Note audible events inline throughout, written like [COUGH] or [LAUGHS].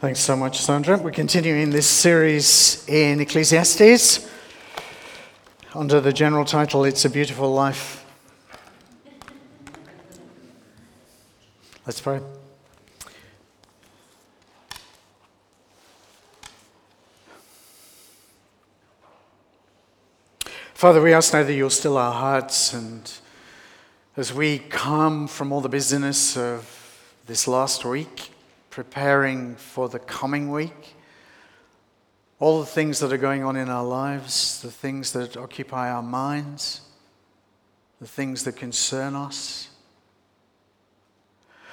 Thanks so much, Sandra. We're continuing this series in Ecclesiastes under the general title It's a Beautiful Life. Let's pray. Father, we ask now that you'll still our hearts and as we come from all the busyness of this last week, preparing for the coming week, all the things that are going on in our lives, the things that occupy our minds, the things that concern us.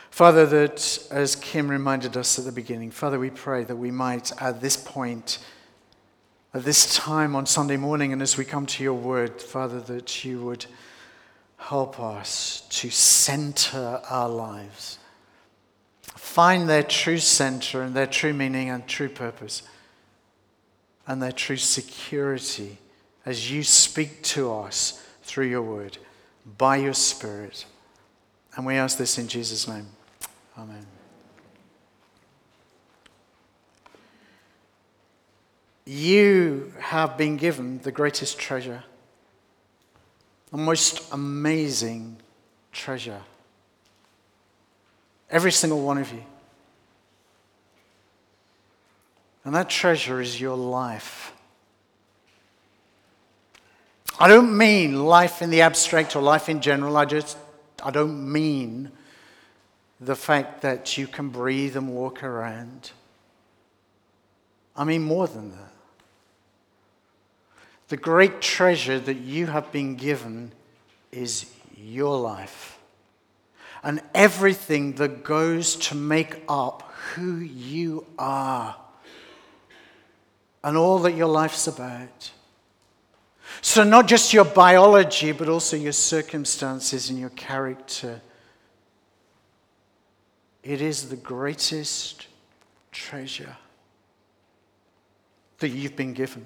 Father, that as Kim reminded us at the beginning, Father, we pray that we might at this point, at this time on Sunday morning, and as we come to your word, Father, that you would help us to center our lives find their true center and their true meaning and true purpose and their true security as you speak to us through your word, by your spirit. And we ask this in Jesus' name. Amen. You have been given the greatest treasure, the most amazing treasure. Every single one of you. And that treasure is your life. I don't mean life in the abstract or life in general. I just, I don't mean the fact that you can breathe and walk around. I mean more than that. The great treasure that you have been given is your life and everything that goes to make up who you are and all that your life's about. So, not just your biology, but also your circumstances and your character. It is the greatest treasure that you've been given.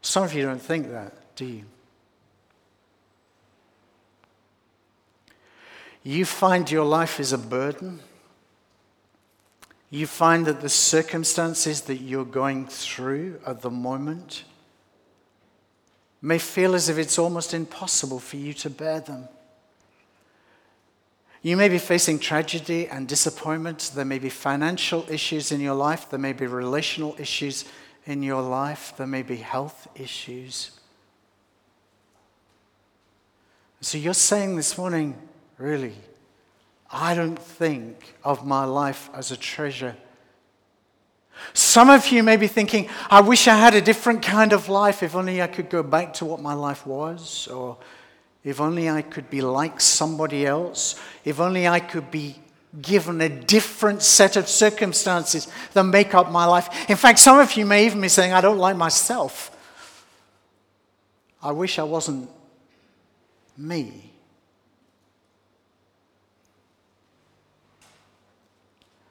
Some of you don't think that, do you? You find your life is a burden, you find that the circumstances that you're going through at the moment may feel as if it's almost impossible for you to bear them. You may be facing tragedy and disappointment. There may be financial issues in your life. There may be relational issues in your life. There may be health issues. So you're saying this morning, really. I don't think of my life as a treasure. Some of you may be thinking, I wish I had a different kind of life if only I could go back to what my life was, or if only I could be like somebody else, if only I could be given a different set of circumstances that make up my life. In fact, some of you may even be saying, I don't like myself. I wish I wasn't me.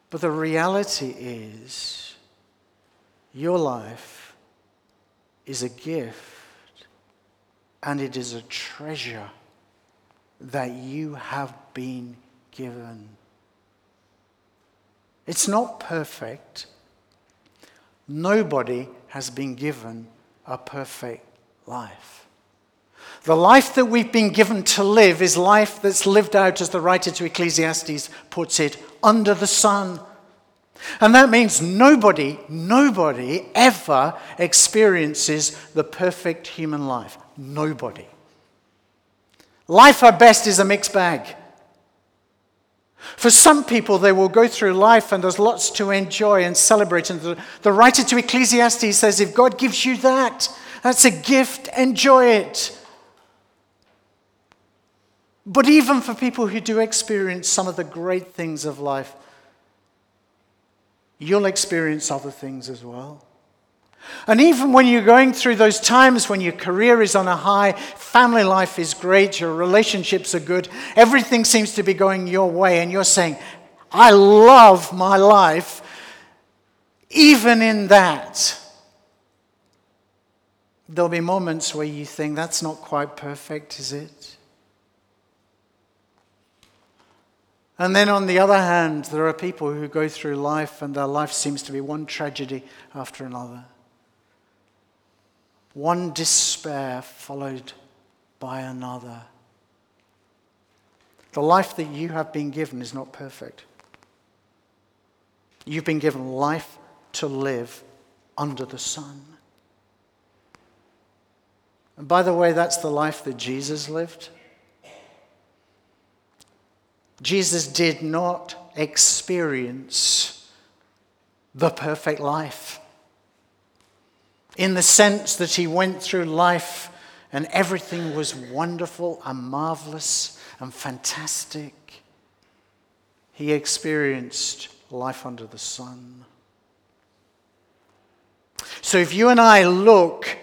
But the reality is, your life is a gift and it is a treasure that you have been given. It's not perfect. Nobody has been given a perfect life. The life that we've been given to live is life that's lived out, as the writer to Ecclesiastes puts it, under the sun. And that means nobody, nobody ever experiences the perfect human life. Nobody. Life at best is a mixed bag. For some people, they will go through life and there's lots to enjoy and celebrate. And the, the writer to Ecclesiastes says, if God gives you that, that's a gift, enjoy it. But even for people who do experience some of the great things of life, you'll experience other things as well. And even when you're going through those times when your career is on a high, family life is great, your relationships are good, everything seems to be going your way, and you're saying, I love my life, even in that. There'll be moments where you think, that's not quite perfect, is it? And then on the other hand, there are people who go through life and their life seems to be one tragedy after another. One despair followed by another. The life that you have been given is not perfect. You've been given life to live under the sun. And by the way, that's the life that Jesus lived. Jesus did not experience the perfect life in the sense that he went through life and everything was wonderful and marvelous and fantastic. He experienced life under the sun. So if you and I look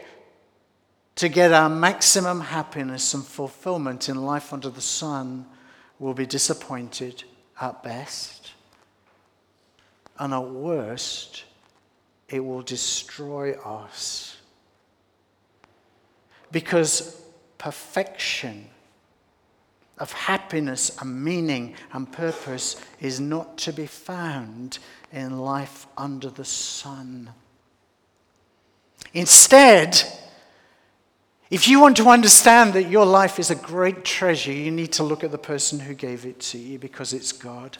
to get our maximum happiness and fulfillment in life under the sun, we'll be disappointed at best. And at worst, it will destroy us. Because perfection of happiness and meaning and purpose is not to be found in life under the sun. Instead, if you want to understand that your life is a great treasure, you need to look at the person who gave it to you because it's God.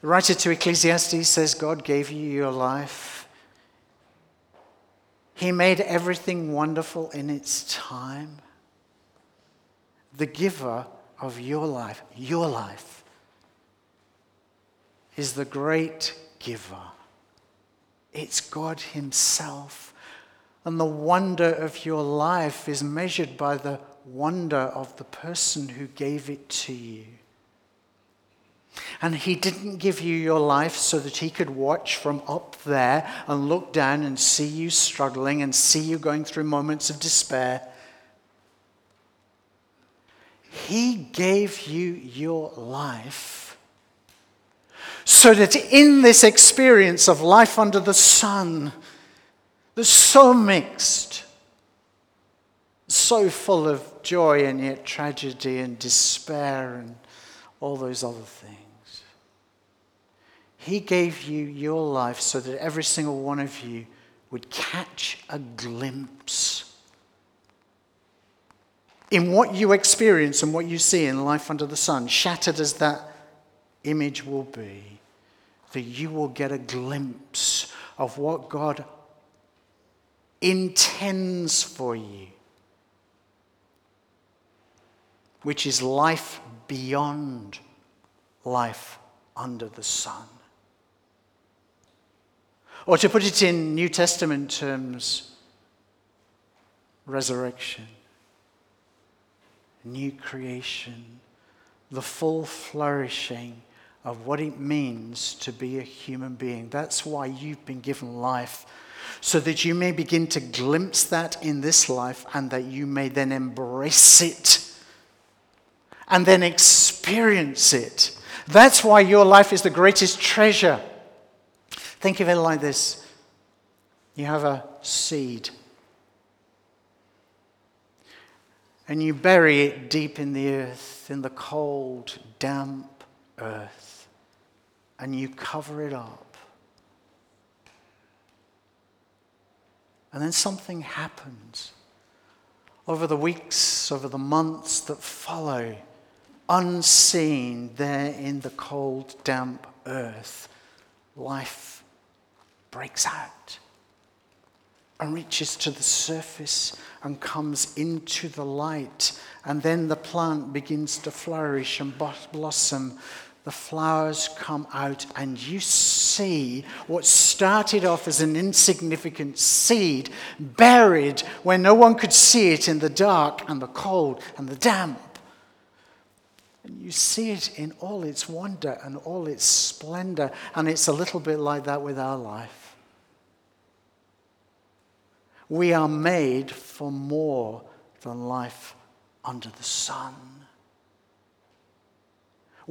The writer to Ecclesiastes says, God gave you your life. He made everything wonderful in its time. The giver of your life, your life, is the great giver. It's God Himself. And the wonder of your life is measured by the wonder of the person who gave it to you. And he didn't give you your life so that he could watch from up there and look down and see you struggling and see you going through moments of despair. He gave you your life so that in this experience of life under the sun, that's so mixed, so full of joy and yet tragedy and despair and all those other things. He gave you your life so that every single one of you would catch a glimpse in what you experience and what you see in life under the sun, shattered as that image will be, that you will get a glimpse of what God intends for you, which is life beyond life under the sun. Or to put it in New Testament terms, resurrection new creation, the full flourishing of what it means to be a human being. That's why you've been given life, so that you may begin to glimpse that in this life and that you may then embrace it and then experience it. That's why your life is the greatest treasure. Think of it like this you have a seed and you bury it deep in the earth, in the cold, damp earth, and you cover it up. And then something happens over the weeks, over the months that follow, unseen there in the cold, damp earth. Life breaks out and reaches to the surface and comes into the light. And then the plant begins to flourish and blossom. The flowers come out, and you see what started off as an insignificant seed buried where no one could see it in the dark and the cold and the damp. And you see it in all its wonder and all its splendor. And it's a little bit like that with our life. We are made for more than life under the sun.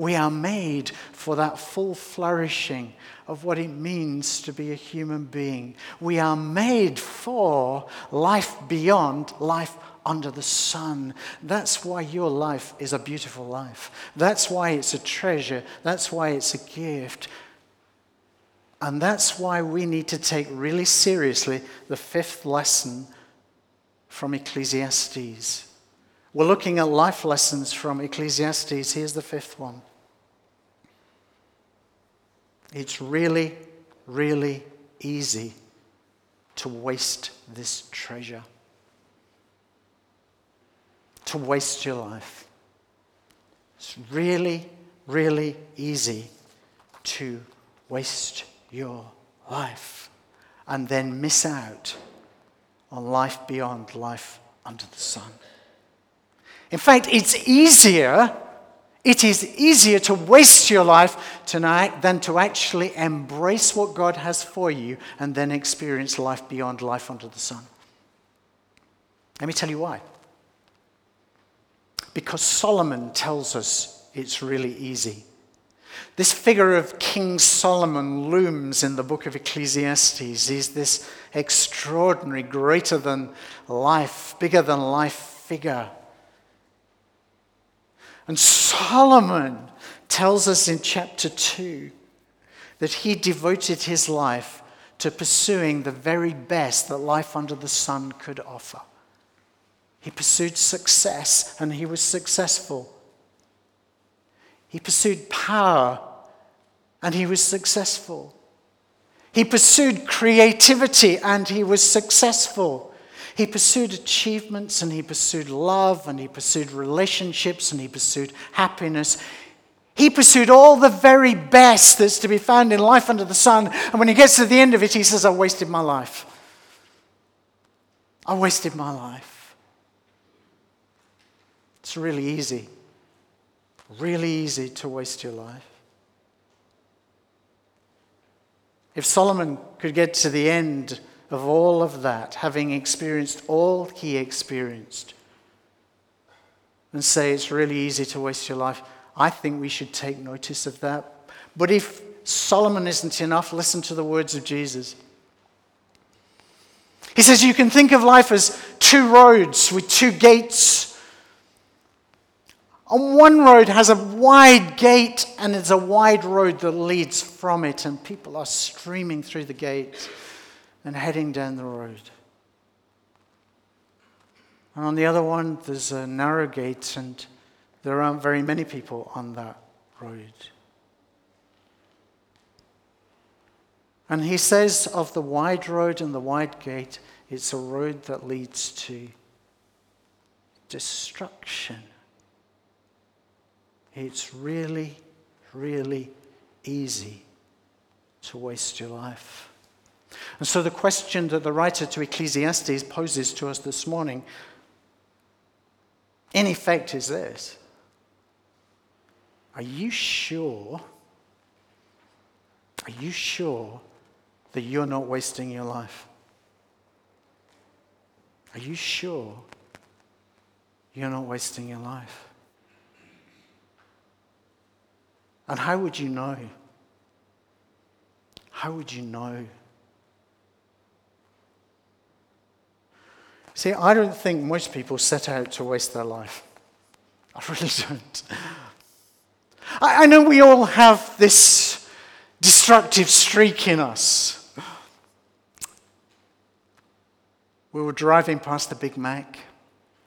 We are made for that full flourishing of what it means to be a human being. We are made for life beyond life under the sun. That's why your life is a beautiful life. That's why it's a treasure. That's why it's a gift. And that's why we need to take really seriously the fifth lesson from Ecclesiastes. We're looking at life lessons from Ecclesiastes. Here's the fifth one. It's really, really easy to waste this treasure, to waste your life. It's really, really easy to waste your life and then miss out on life beyond life under the sun. In fact, it's easier, it is easier to waste your life tonight than to actually embrace what God has for you and then experience life beyond life under the sun. Let me tell you why. Because Solomon tells us it's really easy. This figure of King Solomon looms in the book of Ecclesiastes. He's this extraordinary, greater than life, bigger than life figure. And Solomon tells us in chapter 2 that he devoted his life to pursuing the very best that life under the sun could offer. He pursued success and he was successful. He pursued power and he was successful. He pursued creativity and he was successful. He pursued achievements and he pursued love and he pursued relationships and he pursued happiness. He pursued all the very best that's to be found in life under the sun. And when he gets to the end of it, he says, I wasted my life. I wasted my life. It's really easy, really easy to waste your life. If Solomon could get to the end of all of that, having experienced all he experienced, and say it's really easy to waste your life, I think we should take notice of that. But if Solomon isn't enough, listen to the words of Jesus. He says you can think of life as two roads with two gates. On one road has a wide gate, and it's a wide road that leads from it, and people are streaming through the gate and heading down the road. And on the other one, there's a narrow gate, and there aren't very many people on that road. And he says of the wide road and the wide gate, it's a road that leads to destruction. It's really, really easy to waste your life. And so, the question that the writer to Ecclesiastes poses to us this morning, in effect, is this Are you sure? Are you sure that you're not wasting your life? Are you sure you're not wasting your life? And how would you know? How would you know? See, I don't think most people set out to waste their life. I [LAUGHS] really don't. I, I know we all have this destructive streak in us. We were driving past the Big Mac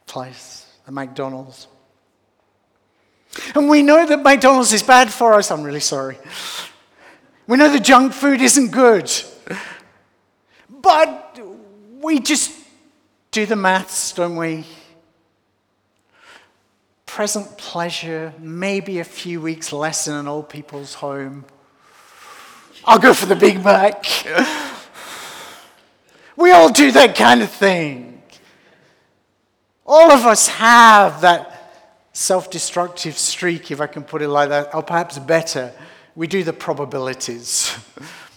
place, the McDonald's. And we know that McDonald's is bad for us. I'm really sorry. We know the junk food isn't good. But we just do the maths, don't we? Present pleasure, maybe a few weeks less in an old people's home. I'll go for the Big Mac. We all do that kind of thing. All of us have that self destructive streak, if I can put it like that, or perhaps better, we do the probabilities.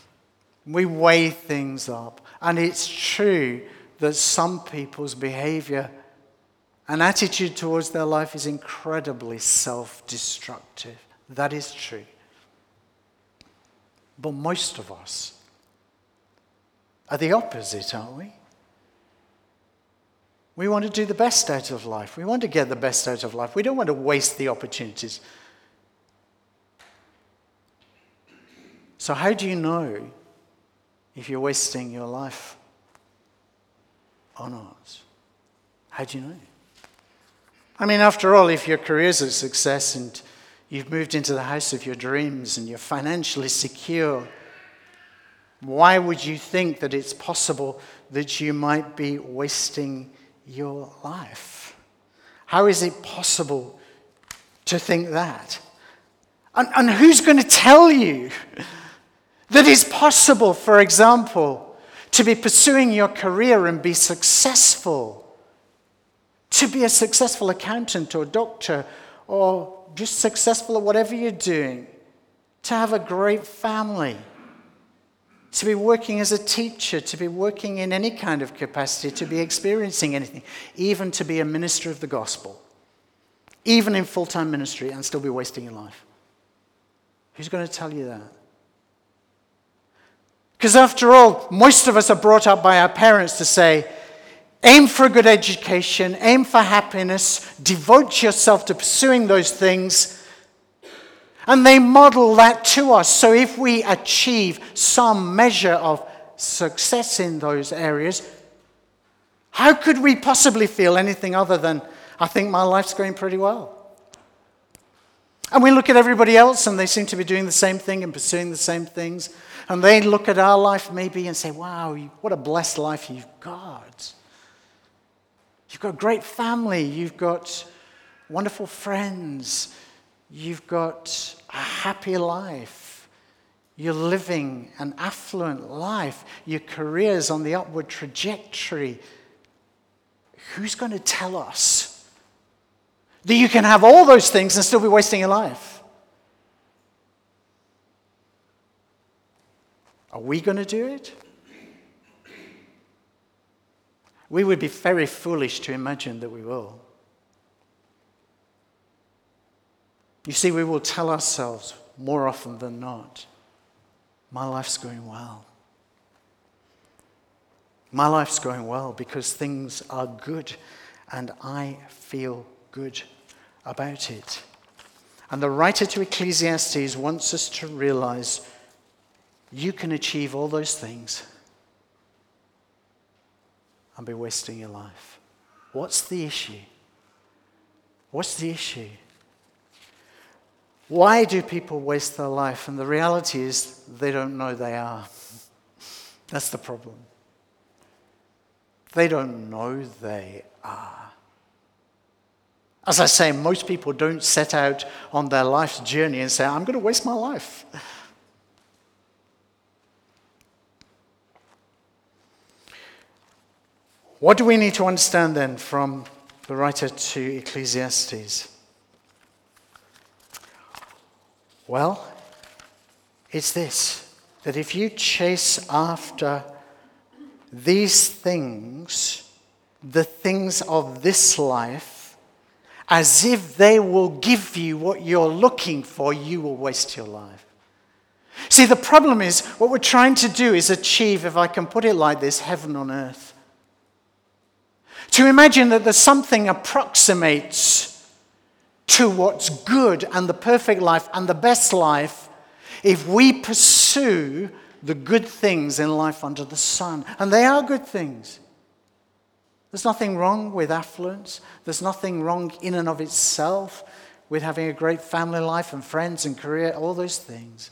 [LAUGHS] we weigh things up. And it's true that some people's behavior and attitude towards their life is incredibly self destructive. That is true. But most of us are the opposite, aren't we? We want to do the best out of life. We want to get the best out of life. We don't want to waste the opportunities. So, how do you know if you're wasting your life or not? How do you know? I mean, after all, if your career's a success and you've moved into the house of your dreams and you're financially secure, why would you think that it's possible that you might be wasting your life? How is it possible to think that? And, and who's going to tell you that it's possible, for example, to be pursuing your career and be successful? To be a successful accountant or doctor or just successful at whatever you're doing? To have a great family? to be working as a teacher, to be working in any kind of capacity, to be experiencing anything, even to be a minister of the gospel, even in full time ministry and still be wasting your life. Who's going to tell you that? Because after all, most of us are brought up by our parents to say, aim for a good education, aim for happiness, devote yourself to pursuing those things and they model that to us. So if we achieve some measure of success in those areas, how could we possibly feel anything other than, I think my life's going pretty well? And we look at everybody else and they seem to be doing the same thing and pursuing the same things. And they look at our life maybe and say, wow, what a blessed life you've got. You've got a great family, you've got wonderful friends, You've got a happy life. You're living an affluent life. Your career's on the upward trajectory. Who's going to tell us that you can have all those things and still be wasting your life? Are we going to do it? We would be very foolish to imagine that we will. You see, we will tell ourselves more often than not, my life's going well. My life's going well because things are good and I feel good about it. And the writer to Ecclesiastes wants us to realize you can achieve all those things and be wasting your life. What's the issue? What's the issue? Why do people waste their life? And the reality is they don't know they are. That's the problem. They don't know they are. As I say, most people don't set out on their life's journey and say, I'm going to waste my life. What do we need to understand then from the writer to Ecclesiastes? Well, it's this that if you chase after these things, the things of this life, as if they will give you what you're looking for, you will waste your life. See, the problem is what we're trying to do is achieve, if I can put it like this, heaven on earth. To imagine that there's something approximates to what's good and the perfect life and the best life if we pursue the good things in life under the sun. And they are good things. There's nothing wrong with affluence, there's nothing wrong in and of itself with having a great family life and friends and career, all those things.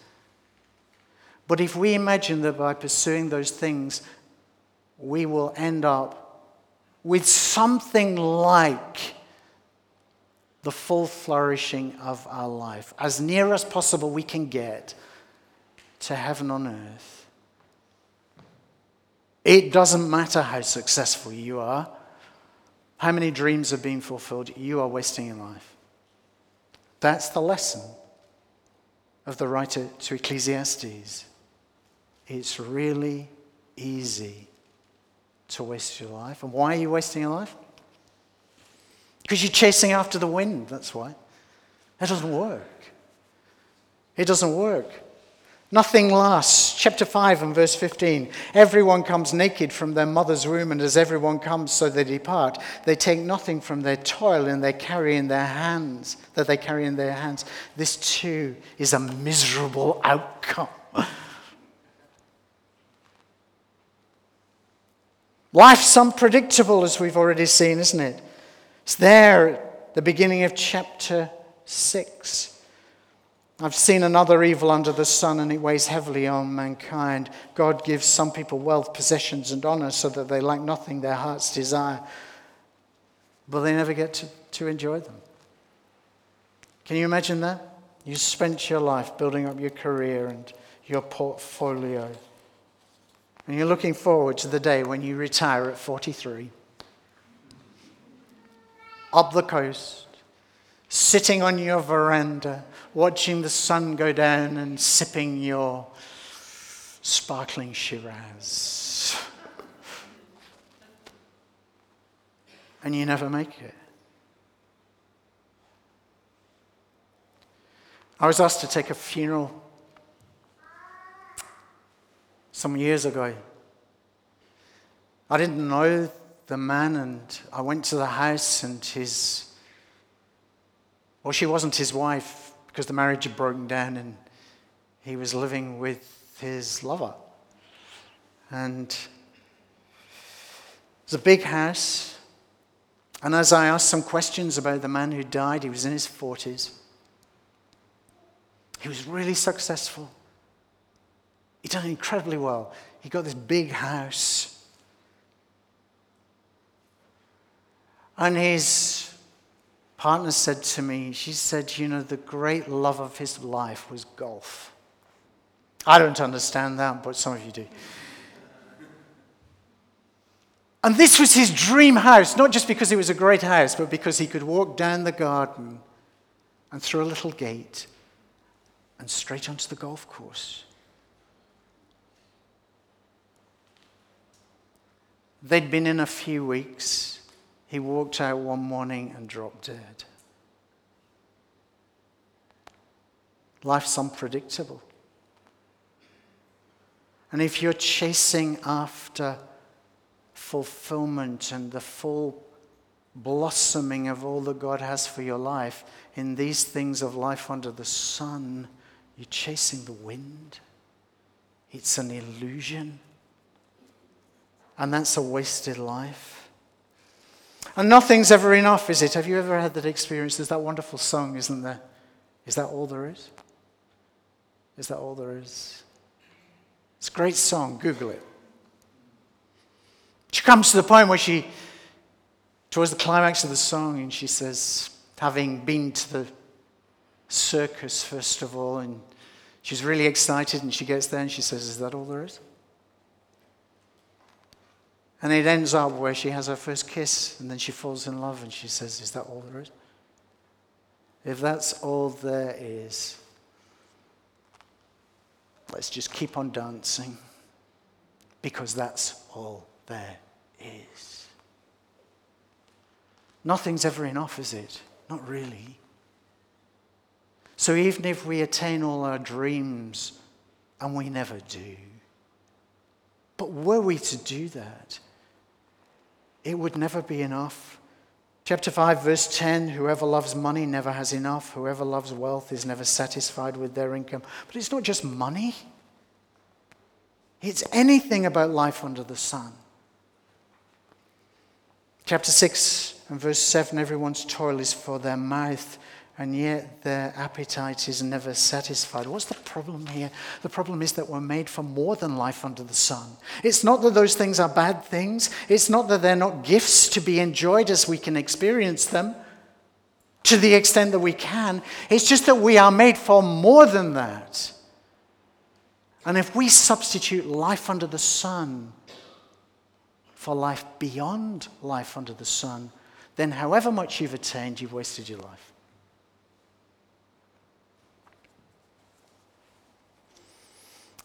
But if we imagine that by pursuing those things, we will end up with something like the full flourishing of our life, as near as possible we can get to heaven on earth. It doesn't matter how successful you are, how many dreams are being fulfilled, you are wasting your life. That's the lesson of the writer to Ecclesiastes. It's really easy to waste your life. And why are you wasting your life? Because you're chasing after the wind, that's why. That doesn't work. It doesn't work. Nothing lasts. Chapter 5 and verse 15. Everyone comes naked from their mother's womb, and as everyone comes, so they depart. They take nothing from their toil, and they carry in their hands, that they carry in their hands. This too is a miserable outcome. [LAUGHS] Life's unpredictable, as we've already seen, isn't it? It's there at the beginning of chapter 6. I've seen another evil under the sun, and it weighs heavily on mankind. God gives some people wealth, possessions, and honor so that they lack nothing their hearts desire, but they never get to, to enjoy them. Can you imagine that? You spent your life building up your career and your portfolio, and you're looking forward to the day when you retire at 43, up the coast, sitting on your veranda watching the sun go down and sipping your sparkling Shiraz. and you never make it. I was asked to take a funeral some years ago. I didn't know the man, and I went to the house, and his, well, she wasn't his wife because the marriage had broken down and he was living with his lover. And it was a big house. And as I asked some questions about the man who died, he was in his 40s. He was really successful. He done incredibly well. He got this big house. And his partner said to me, she said, you know, the great love of his life was golf. I don't understand that, but some of you do. And this was his dream house, not just because it was a great house, but because he could walk down the garden and through a little gate and straight onto the golf course. They'd been in a few weeks. He walked out one morning and dropped dead. Life's unpredictable. And if you're chasing after fulfillment and the full blossoming of all that God has for your life in these things of life under the sun, you're chasing the wind. It's an illusion. And that's a wasted life. And nothing's ever enough, is it? Have you ever had that experience? There's that wonderful song, isn't there? Is that all there is? Is that all there is? It's a great song. Google it. She comes to the point where she, towards the climax of the song, and she says, having been to the circus first of all, and she's really excited, and she gets there and she says, Is that all there is? And it ends up where she has her first kiss and then she falls in love and she says, Is that all there is? If that's all there is, let's just keep on dancing because that's all there is. Nothing's ever enough, is it? Not really. So even if we attain all our dreams, and we never do, but were we to do that, it would never be enough. Chapter 5, verse 10 Whoever loves money never has enough. Whoever loves wealth is never satisfied with their income. But it's not just money, it's anything about life under the sun. Chapter 6 and verse 7 Everyone's toil is for their mouth, and yet their appetite is never satisfied. What's the problem here? The problem is that we're made for more than life under the sun. It's not that those things are bad things, it's not that they're not gifts to be enjoyed as we can experience them to the extent that we can. It's just that we are made for more than that. And if we substitute life under the sun for life beyond life under the sun, then however much you've attained, you've wasted your life.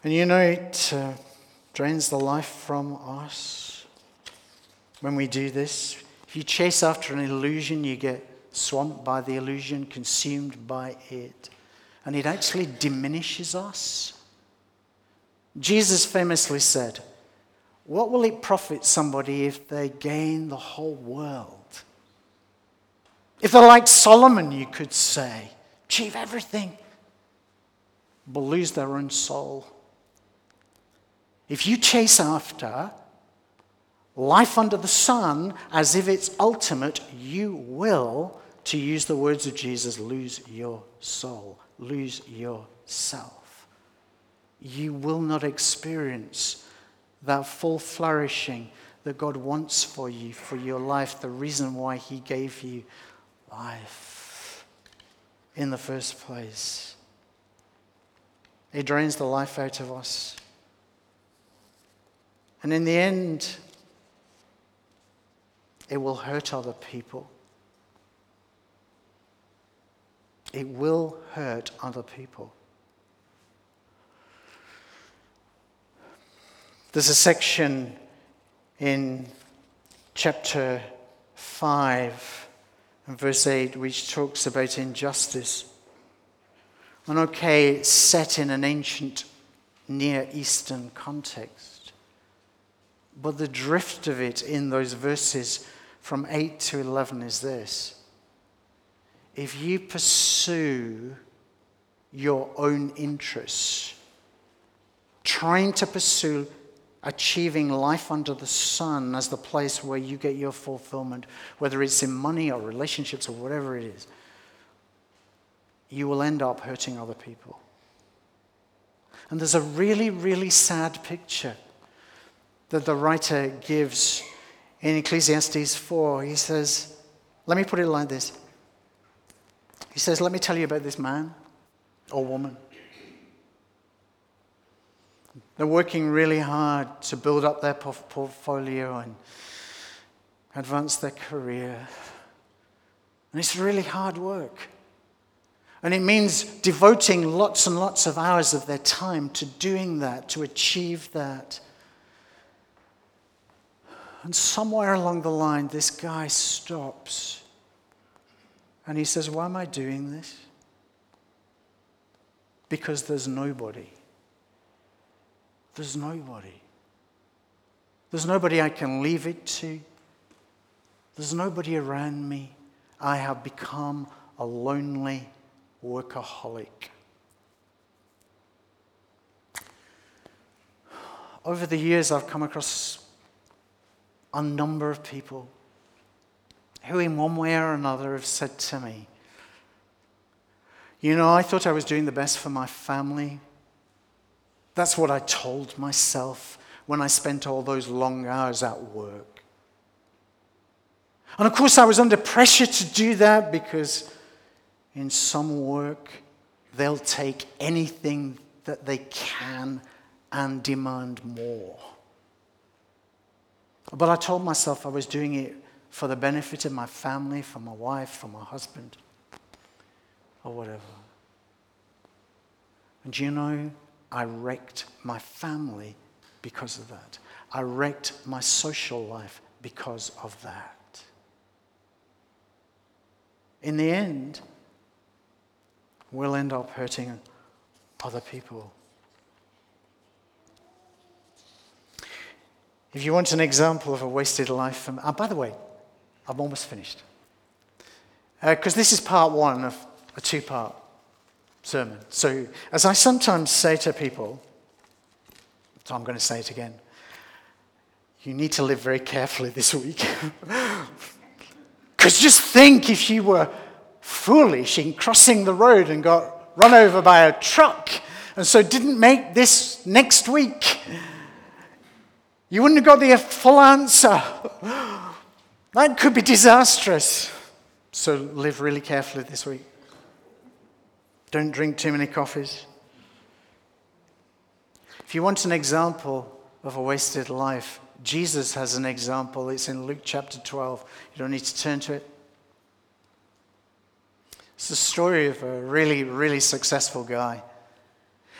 And you know, it uh, drains the life from us when we do this. If you chase after an illusion, you get swamped by the illusion, consumed by it. And it actually diminishes us. Jesus famously said, What will it profit somebody if they gain the whole world? If they're like Solomon, you could say, achieve everything, but lose their own soul. If you chase after life under the sun as if it's ultimate, you will, to use the words of Jesus, lose your soul, lose yourself. You will not experience that full flourishing that God wants for you, for your life, the reason why He gave you life in the first place. It drains the life out of us. And in the end, it will hurt other people. It will hurt other people. There's a section in chapter 5 and verse 8 which talks about injustice. And okay, it's set in an ancient Near Eastern context. But the drift of it in those verses from 8 to 11 is this if you pursue your own interests, trying to pursue achieving life under the sun as the place where you get your fulfillment, whether it's in money or relationships or whatever it is, you will end up hurting other people. And there's a really, really sad picture that the writer gives in Ecclesiastes 4. He says, let me put it like this. He says, Let me tell you about this man or woman. They're working really hard to build up their portfolio and advance their career. And it's really hard work. And it means devoting lots and lots of hours of their time to doing that, to achieve that. And somewhere along the line, this guy stops and he says, Why am I doing this? Because there's nobody. There's nobody. There's nobody I can leave it to. There's nobody around me. I have become a lonely workaholic. Over the years, I've come across a number of people who, in one way or another, have said to me, You know, I thought I was doing the best for my family. That's what I told myself when I spent all those long hours at work. And of course, I was under pressure to do that because in some work, they'll take anything that they can and demand more. But I told myself I was doing it for the benefit of my family, for my wife, for my husband, or whatever. And you know, I wrecked my family because of that. I wrecked my social life because of that. In the end, we'll end up hurting other people. If you want an example of a wasted life, um, oh, by the way, I'm almost finished. Because uh, this is part one of a two part sermon. So, as I sometimes say to people, so I'm going to say it again you need to live very carefully this week. [LAUGHS] Because just think if you were foolish in crossing the road and got run over by a truck and so didn't make this next week, you wouldn't have got the full answer. That could be disastrous. So live really carefully this week. Don't drink too many coffees. If you want an example of a wasted life, Jesus has an example. It's in Luke chapter 12. You don't need to turn to it. It's the story of a really, really successful guy.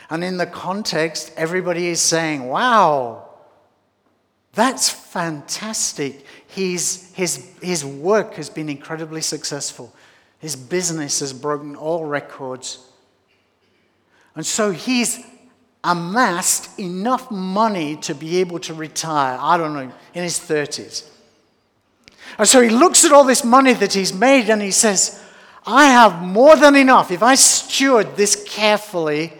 And in the context, everybody is saying, wow, that's fantastic. He's, his, his work has been incredibly successful. His business has broken all records. And so he's amassed enough money to be able to retire, I don't know, in his 30s. And so he looks at all this money that he's made and he says, I have more than enough. If I steward this carefully,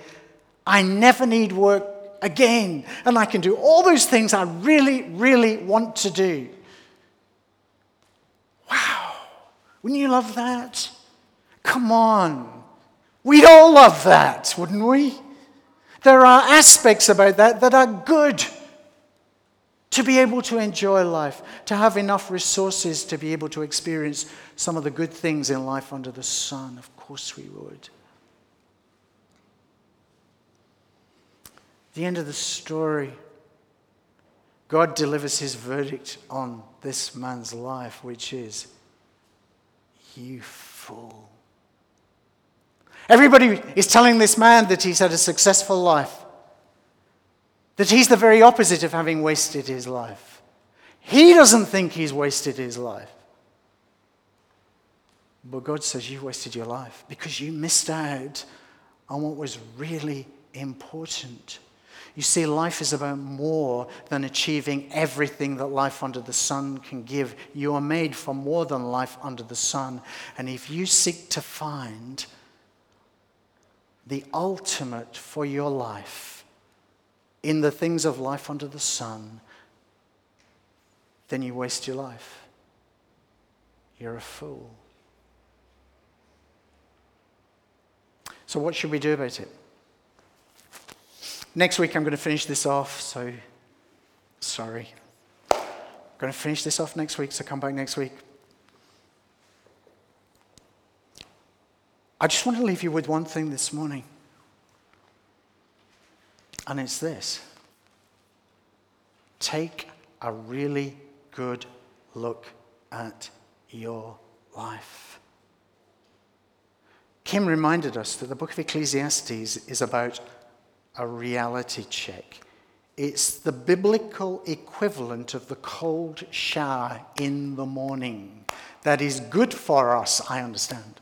I never need work again. And I can do all those things I really, really want to do. Wow. Wouldn't you love that? Come on. We'd all love that, wouldn't we? There are aspects about that that are good. To be able to enjoy life, to have enough resources to be able to experience some of the good things in life under the sun. Of course, we would. The end of the story, God delivers his verdict on this man's life, which is, You fool. Everybody is telling this man that he's had a successful life, that he's the very opposite of having wasted his life. He doesn't think he's wasted his life. But God says, You wasted your life because you missed out on what was really important. You see, life is about more than achieving everything that life under the sun can give. You are made for more than life under the sun. And if you seek to find the ultimate for your life in the things of life under the sun, then you waste your life. You're a fool. So, what should we do about it? Next week, I'm going to finish this off, so sorry. I'm going to finish this off next week, so come back next week. I just want to leave you with one thing this morning, and it's this take a really good look at your life. Kim reminded us that the book of Ecclesiastes is about a reality check. It's the biblical equivalent of the cold shower in the morning. That is good for us, I understand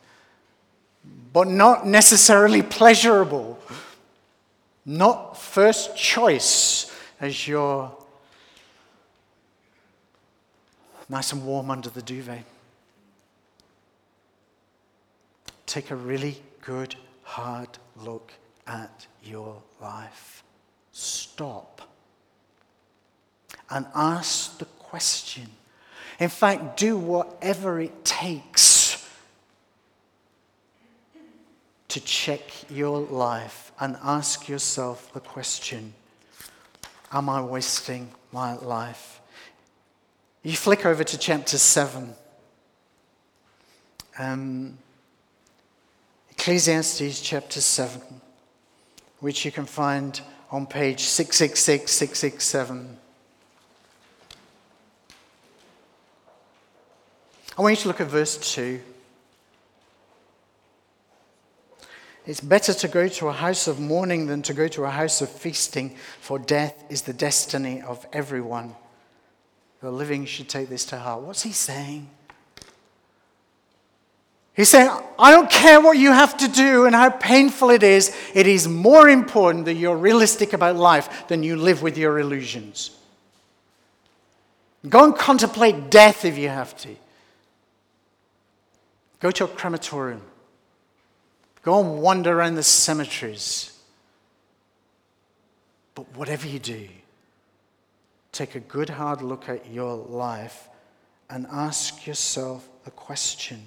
but not necessarily pleasurable. Not first choice as you're nice and warm under the duvet. Take a really good, hard look at your life. Stop and ask the question. In fact, do whatever it takes to check your life and ask yourself the question Am I wasting my life? You flick over to chapter 7. Um, Ecclesiastes chapter 7, which you can find on page 666, 667. I want you to look at verse 2. It's better to go to a house of mourning than to go to a house of feasting, for death is the destiny of everyone. The living should take this to heart. What's he saying? He's saying, I don't care what you have to do and how painful it is. It is more important that you're realistic about life than you live with your illusions. Go and contemplate death if you have to. Go to a crematorium. Go and wander around the cemeteries. But whatever you do, take a good hard look at your life and ask yourself the question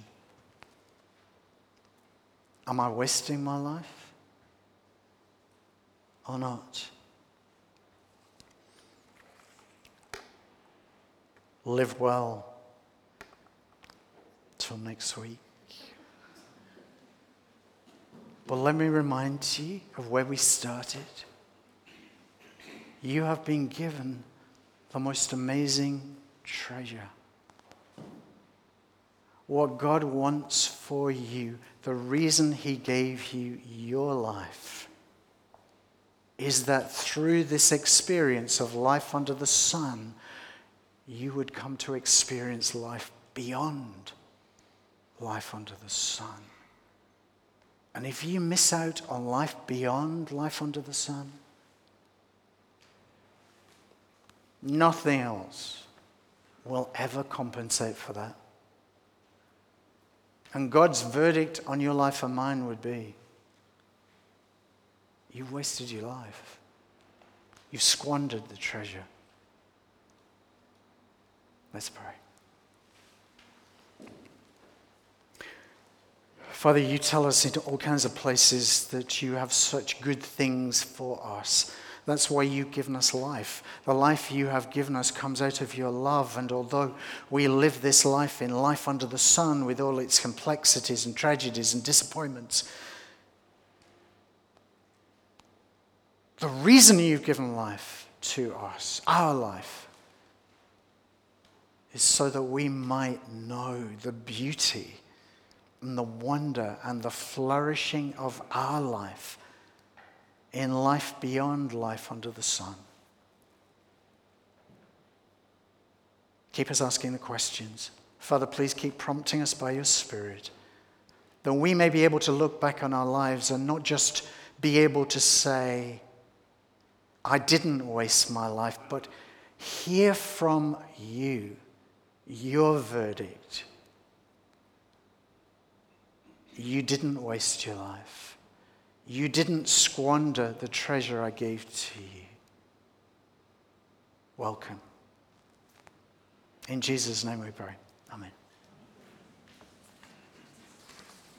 Am I wasting my life or not? Live well. Till next week. But let me remind you of where we started. You have been given the most amazing treasure. What God wants for you, the reason he gave you your life is that through this experience of life under the sun, you would come to experience life beyond life under the sun. And if you miss out on life beyond life under the sun, nothing else will ever compensate for that. And God's verdict on your life and mine would be you've wasted your life, you've squandered the treasure. Let's pray. Father, you tell us in all kinds of places that you have such good things for us. That's why you've given us life. The life you have given us comes out of your love. And although we live this life in life under the sun with all its complexities and tragedies and disappointments, the reason you've given life to us, our life, is so that we might know the beauty and the wonder and the flourishing of our life in life beyond life under the sun. Keep us asking the questions. Father, please keep prompting us by your Spirit that we may be able to look back on our lives and not just be able to say, I didn't waste my life, but hear from you your verdict you didn't waste your life. You didn't squander the treasure I gave to you. Welcome. In Jesus' name we pray.